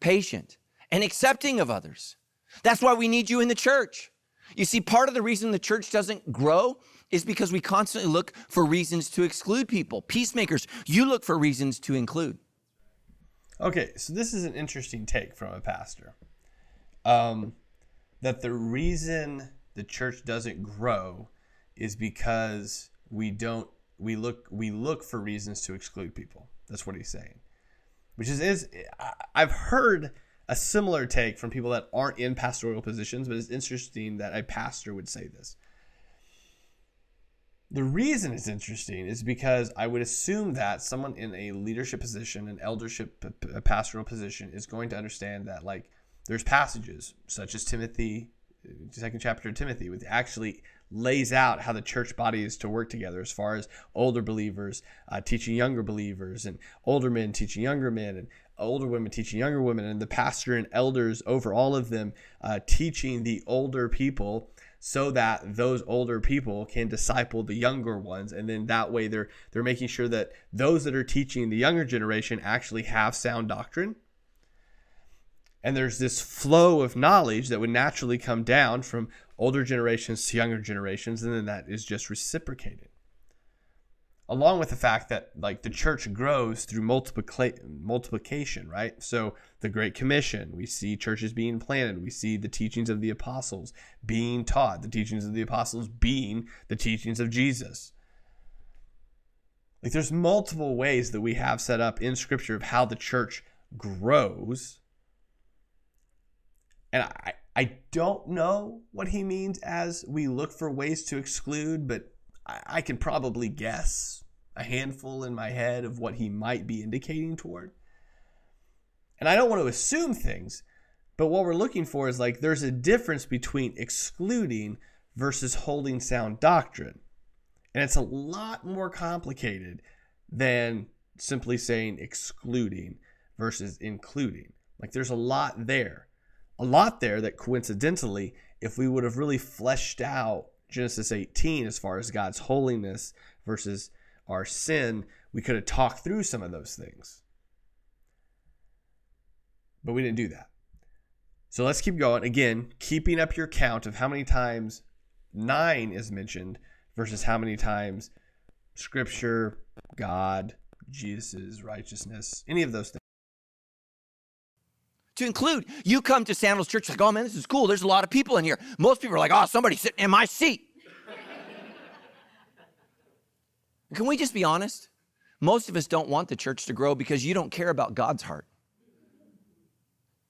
patient and accepting of others. That's why we need you in the church. You see, part of the reason the church doesn't grow is because we constantly look for reasons to exclude people. Peacemakers, you look for reasons to include. Okay, so this is an interesting take from a pastor. Um, that the reason the church doesn't grow is because we don't we look we look for reasons to exclude people. That's what he's saying. Which is is I've heard a similar take from people that aren't in pastoral positions, but it's interesting that a pastor would say this. The reason it's interesting is because I would assume that someone in a leadership position, an eldership, a pastoral position, is going to understand that like there's passages such as Timothy, second chapter of Timothy, which actually lays out how the church body is to work together as far as older believers uh, teaching younger believers and older men teaching younger men and older women teaching younger women and the pastor and elders over all of them uh, teaching the older people so that those older people can disciple the younger ones. And then that way they're they're making sure that those that are teaching the younger generation actually have sound doctrine and there's this flow of knowledge that would naturally come down from older generations to younger generations and then that is just reciprocated. Along with the fact that like the church grows through multiplica- multiplication right? So the great commission we see churches being planted we see the teachings of the apostles being taught the teachings of the apostles being the teachings of jesus. Like there's multiple ways that we have set up in scripture of how the church grows and i i don't know what he means as we look for ways to exclude but I, can probably guess a handful in my head of what he might be indicating toward. And I don't want to assume things, but what we're looking for is like there's a difference between excluding versus holding sound doctrine. And it's a lot more complicated than simply saying excluding versus including. Like there's a lot there. A lot there that coincidentally, if we would have really fleshed out Genesis 18 as far as God's holiness versus our sin, we could have talked through some of those things. But we didn't do that. So let's keep going. Again, keeping up your count of how many times nine is mentioned versus how many times scripture, God, Jesus' righteousness, any of those things. To include, you come to Sandals Church like, oh man, this is cool. There's a lot of people in here. Most people are like, oh, somebody's sitting in my seat. Can we just be honest? Most of us don't want the church to grow because you don't care about God's heart.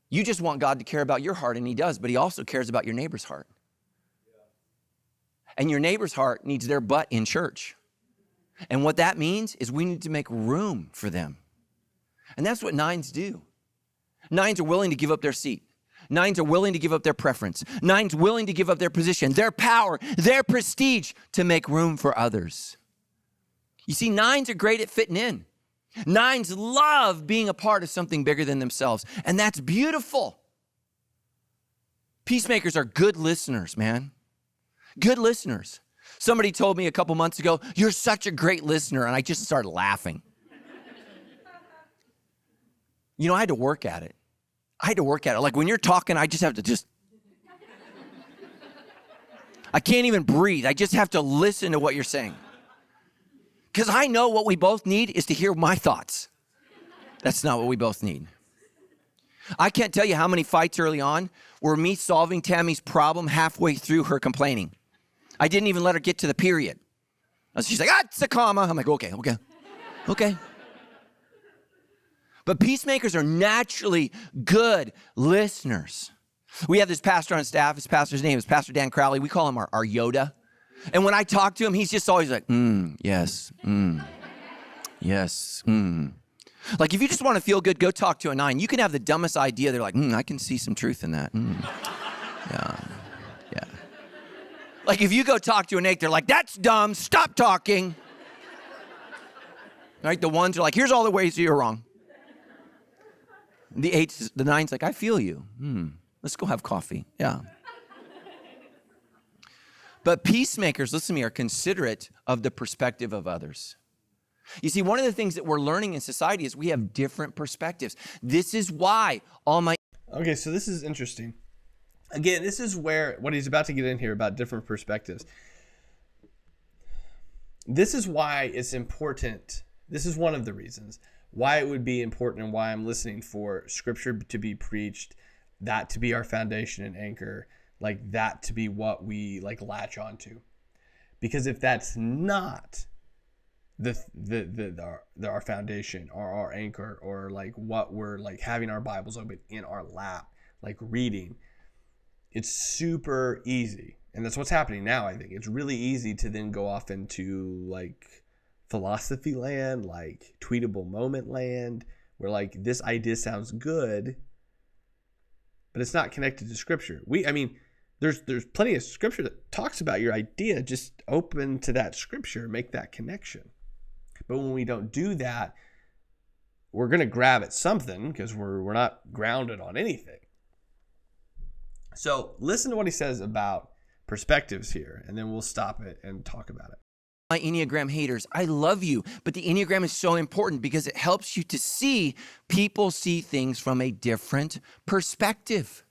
You just want God to care about your heart, and He does, but He also cares about your neighbor's heart. And your neighbor's heart needs their butt in church. And what that means is we need to make room for them. And that's what nines do. Nines are willing to give up their seat. Nines are willing to give up their preference. Nines willing to give up their position, their power, their prestige to make room for others. You see, nines are great at fitting in. Nines love being a part of something bigger than themselves, and that's beautiful. Peacemakers are good listeners, man. Good listeners. Somebody told me a couple months ago, You're such a great listener, and I just started laughing. You know, I had to work at it. I had to work at it. Like when you're talking, I just have to just. I can't even breathe. I just have to listen to what you're saying. Because I know what we both need is to hear my thoughts. That's not what we both need. I can't tell you how many fights early on were me solving Tammy's problem halfway through her complaining. I didn't even let her get to the period. She's like, ah, it's a comma. I'm like, okay, okay, okay. But peacemakers are naturally good listeners. We have this pastor on staff. His pastor's name is Pastor Dan Crowley. We call him our, our Yoda. And when I talk to him, he's just always like, mm, yes, mm, yes, mm. Like if you just want to feel good, go talk to a nine. You can have the dumbest idea. They're like, mm, I can see some truth in that. Mm. Yeah, yeah. Like if you go talk to an eight, they're like, that's dumb. Stop talking. Right? The ones are like, here's all the ways you're wrong. The eight, the nine's like, I feel you. Hmm. Let's go have coffee. Yeah. But peacemakers, listen to me, are considerate of the perspective of others. You see, one of the things that we're learning in society is we have different perspectives. This is why all my. Okay, so this is interesting. Again, this is where what he's about to get in here about different perspectives. This is why it's important. This is one of the reasons why it would be important and why I'm listening for scripture to be preached, that to be our foundation and anchor, like that to be what we like latch onto because if that's not the the the, the, our, the our foundation or our anchor or like what we're like having our bibles open in our lap like reading it's super easy And that's what's happening now, I think. It's really easy to then go off into like philosophy land, like tweetable moment land, where like this idea sounds good, but it's not connected to scripture. We I mean, there's there's plenty of scripture that talks about your idea. Just open to that scripture, make that connection. But when we don't do that, we're gonna grab at something because we're we're not grounded on anything. So listen to what he says about perspectives here, and then we'll stop it and talk about it. My Enneagram haters, I love you, but the Enneagram is so important because it helps you to see people see things from a different perspective.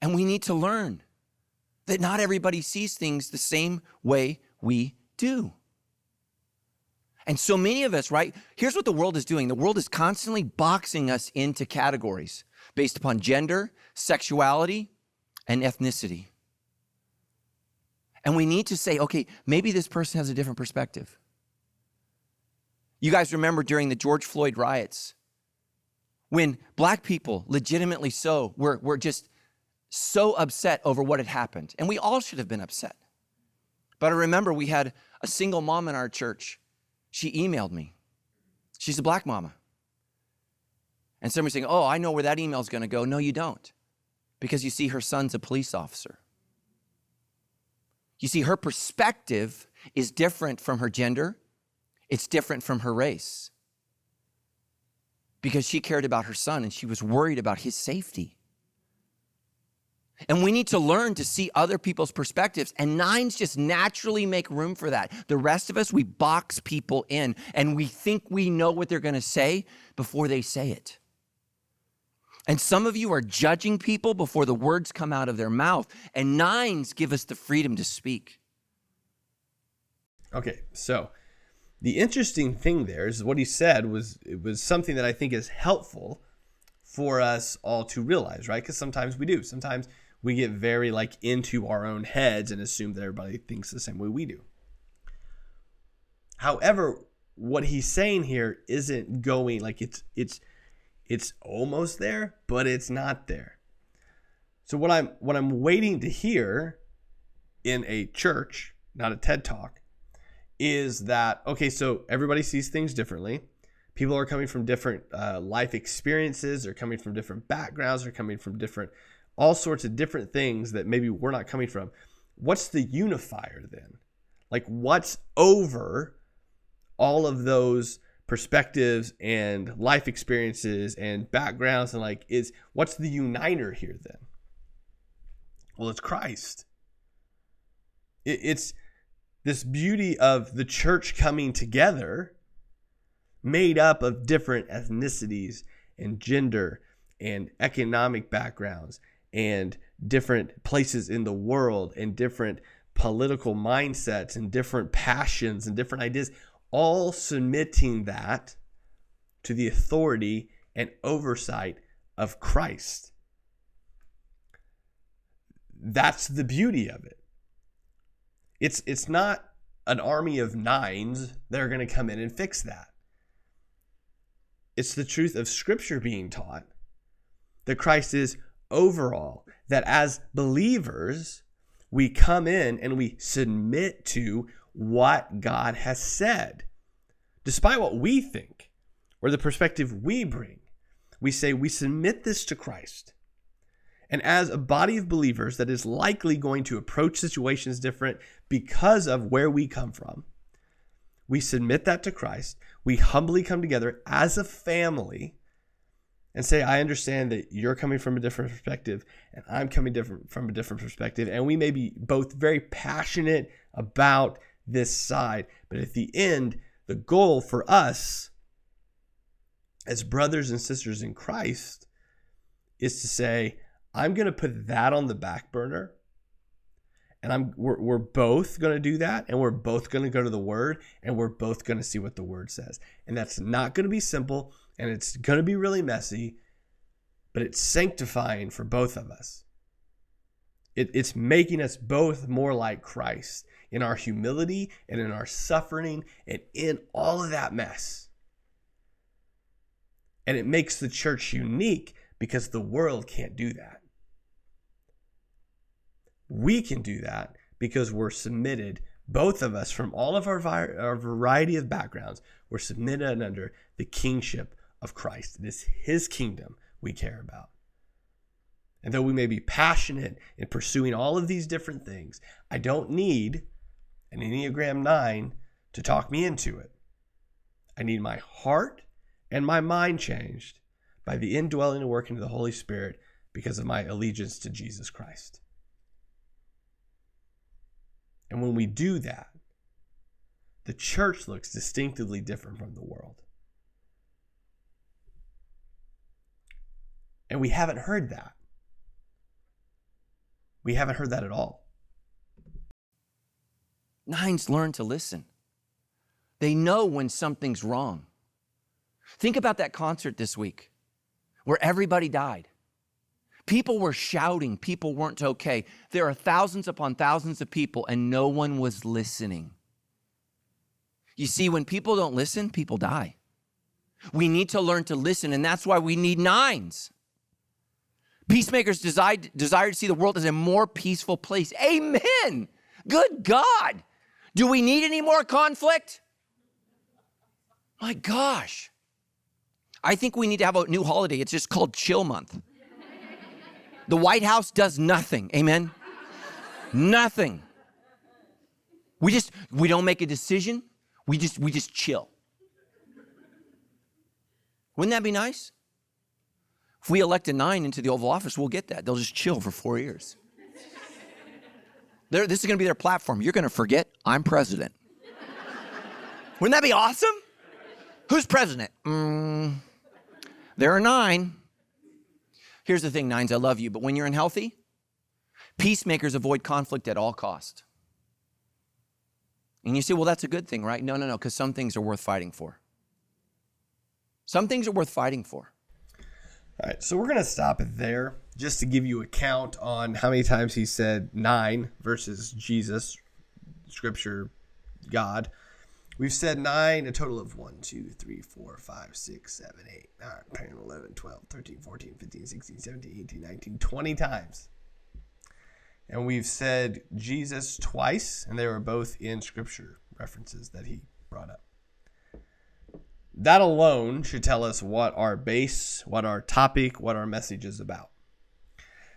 And we need to learn that not everybody sees things the same way we do. And so many of us, right? Here's what the world is doing the world is constantly boxing us into categories based upon gender, sexuality, and ethnicity. And we need to say, okay, maybe this person has a different perspective. You guys remember during the George Floyd riots when black people, legitimately so, were, were just so upset over what had happened. And we all should have been upset. But I remember we had a single mom in our church. She emailed me. She's a black mama. And somebody's saying, Oh, I know where that email's going to go. No, you don't. Because you see, her son's a police officer. You see, her perspective is different from her gender, it's different from her race. Because she cared about her son and she was worried about his safety. And we need to learn to see other people's perspectives. And nines just naturally make room for that. The rest of us, we box people in and we think we know what they're going to say before they say it. And some of you are judging people before the words come out of their mouth. And nines give us the freedom to speak. Okay, so the interesting thing there is what he said was it was something that I think is helpful for us all to realize, right? Because sometimes we do. Sometimes we get very like into our own heads and assume that everybody thinks the same way we do. However, what he's saying here isn't going like it's it's it's almost there, but it's not there. So what I'm what I'm waiting to hear in a church, not a TED talk, is that okay? So everybody sees things differently. People are coming from different uh, life experiences. They're coming from different backgrounds. They're coming from different all sorts of different things that maybe we're not coming from. What's the unifier then? Like what's over all of those perspectives and life experiences and backgrounds and like is what's the uniter here then? Well, it's Christ. It, it's this beauty of the church coming together made up of different ethnicities and gender and economic backgrounds and different places in the world and different political mindsets and different passions and different ideas, all submitting that to the authority and oversight of Christ. That's the beauty of it. It's it's not an army of nines that are going to come in and fix that. It's the truth of scripture being taught that Christ is overall that as believers, we come in and we submit to what God has said, despite what we think or the perspective we bring. We say we submit this to Christ. And as a body of believers that is likely going to approach situations different because of where we come from, we submit that to Christ. We humbly come together as a family and say, I understand that you're coming from a different perspective and I'm coming different from a different perspective. And we may be both very passionate about this side. But at the end, the goal for us as brothers and sisters in Christ is to say, I'm going to put that on the back burner. And I'm we're, we're both going to do that and we're both going to go to the word and we're both going to see what the word says. And that's not going to be simple and it's going to be really messy, but it's sanctifying for both of us. It, it's making us both more like Christ in our humility and in our suffering and in all of that mess. And it makes the church unique because the world can't do that. We can do that because we're submitted, both of us, from all of our, vi- our variety of backgrounds, we're submitted under the kingship of Christ. It is his kingdom we care about. And though we may be passionate in pursuing all of these different things, I don't need an Enneagram 9 to talk me into it. I need my heart and my mind changed by the indwelling and working of the Holy Spirit because of my allegiance to Jesus Christ. And when we do that, the church looks distinctively different from the world. And we haven't heard that. We haven't heard that at all. Nines learn to listen. They know when something's wrong. Think about that concert this week where everybody died. People were shouting, people weren't okay. There are thousands upon thousands of people, and no one was listening. You see, when people don't listen, people die. We need to learn to listen, and that's why we need nines. Peacemakers desire, desire to see the world as a more peaceful place. Amen. Good God. Do we need any more conflict? My gosh. I think we need to have a new holiday. It's just called Chill Month. The White House does nothing. Amen. nothing. We just we don't make a decision. We just we just chill. Wouldn't that be nice? If we elect a nine into the Oval Office, we'll get that. They'll just chill for four years. They're, this is going to be their platform. You're going to forget I'm president. Wouldn't that be awesome? Who's president? Mm, there are nine. Here's the thing, nines, I love you, but when you're unhealthy, peacemakers avoid conflict at all cost. And you say, well, that's a good thing, right? No, no, no, because some things are worth fighting for. Some things are worth fighting for. All right, so we're going to stop it there just to give you a count on how many times he said nine versus Jesus, Scripture, God. We've said nine, a total of 1, 2, 3, 4, 5, 6, 7, 8, 9, 10, 11, 12, 13, 14, 15, 16, 17, 18, 19, 20 times. And we've said Jesus twice, and they were both in Scripture references that he brought up. That alone should tell us what our base, what our topic, what our message is about.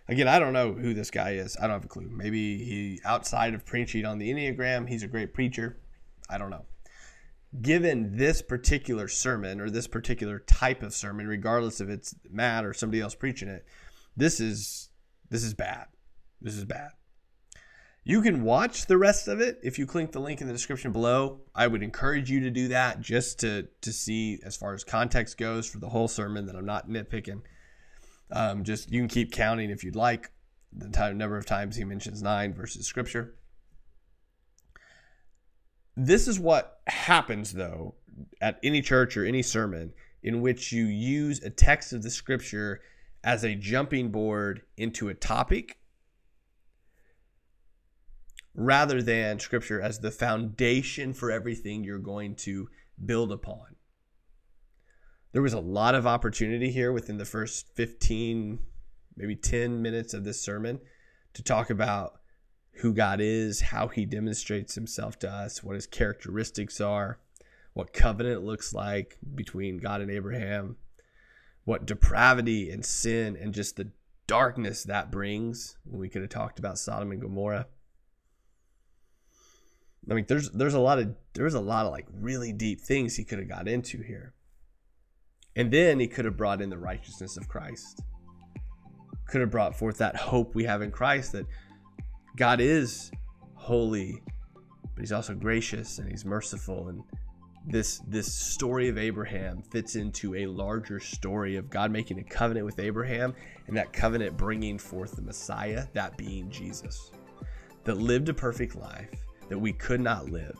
Again, I don't know who this guy is. I don't have a clue. Maybe he, outside of preaching on the Enneagram, he's a great preacher. I don't know. Given this particular sermon or this particular type of sermon, regardless if it's Matt or somebody else preaching it, this is this is bad. This is bad. You can watch the rest of it if you click the link in the description below. I would encourage you to do that just to to see as far as context goes for the whole sermon that I'm not nitpicking. Um, just you can keep counting if you'd like the time, number of times he mentions nine versus scripture. This is what happens though at any church or any sermon in which you use a text of the scripture as a jumping board into a topic rather than scripture as the foundation for everything you're going to build upon. There was a lot of opportunity here within the first 15, maybe 10 minutes of this sermon to talk about who God is, how he demonstrates himself to us, what his characteristics are, what covenant looks like between God and Abraham, what depravity and sin and just the darkness that brings we could have talked about Sodom and Gomorrah. I mean, there's there's a lot of there's a lot of like really deep things he could have got into here. And then he could have brought in the righteousness of Christ. Could have brought forth that hope we have in Christ that God is holy, but he's also gracious and he's merciful. And this this story of Abraham fits into a larger story of God making a covenant with Abraham and that covenant bringing forth the Messiah, that being Jesus, that lived a perfect life that we could not live,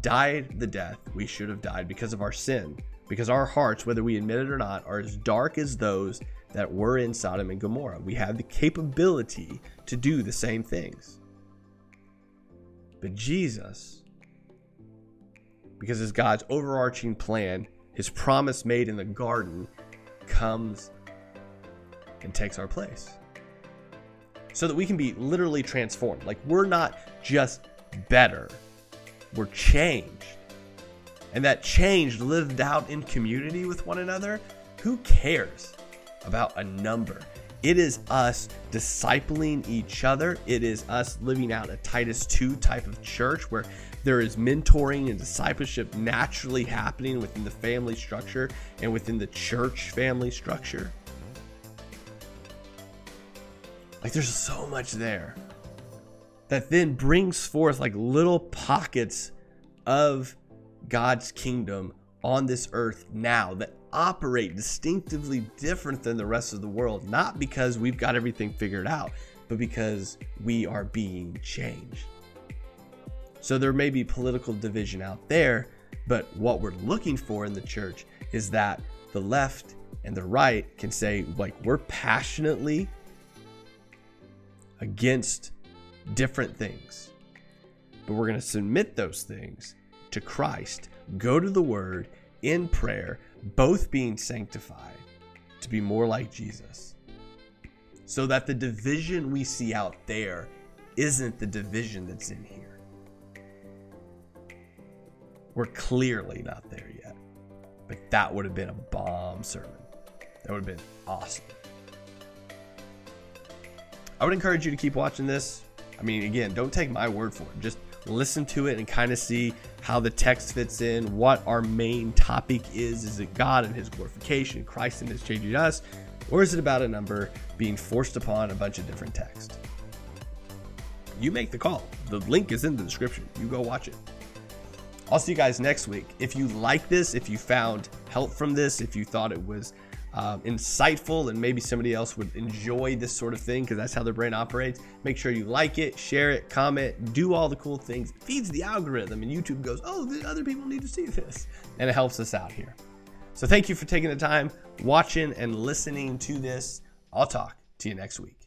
died the death we should have died because of our sin, because our hearts, whether we admit it or not, are as dark as those that were in Sodom and Gomorrah. We have the capability to do the same things. But Jesus, because it's God's overarching plan, his promise made in the garden, comes and takes our place. so that we can be literally transformed. Like we're not just better, we're changed. And that change lived out in community with one another, who cares about a number? It is us discipling each other. It is us living out a Titus 2 type of church where there is mentoring and discipleship naturally happening within the family structure and within the church family structure. Like there's so much there that then brings forth like little pockets of God's kingdom on this earth now that operate distinctively different than the rest of the world, not because we've got everything figured out, but because we are being changed. So there may be political division out there, but what we're looking for in the church is that the left and the right can say, like, we're passionately against different things, but we're going to submit those things to Christ, go to the Word in prayer, both being sanctified to be more like Jesus. So that the division we see out there isn't the division that's in here. We're clearly not there yet. But that would have been a bomb sermon. That would have been awesome. I would encourage you to keep watching this. I mean, again, don't take my word for it. Just listen to it and kind of see how the text fits in, what our main topic is. Is it God and His glorification, Christ and His changing us, or is it about a number being forced upon a bunch of different text? You make the call. The link is in the description. You go watch it. I'll see you guys next week. If you like this, if you found help from this, if you thought it was um, insightful and maybe somebody else would enjoy this sort of thing because that's how their brain operates. Make sure you like it, share it, comment, do all the cool things. It feeds the algorithm, and YouTube goes, oh, the other people need to see this. And it helps us out here. So thank you for taking the time watching and listening to this. I'll talk to you next week.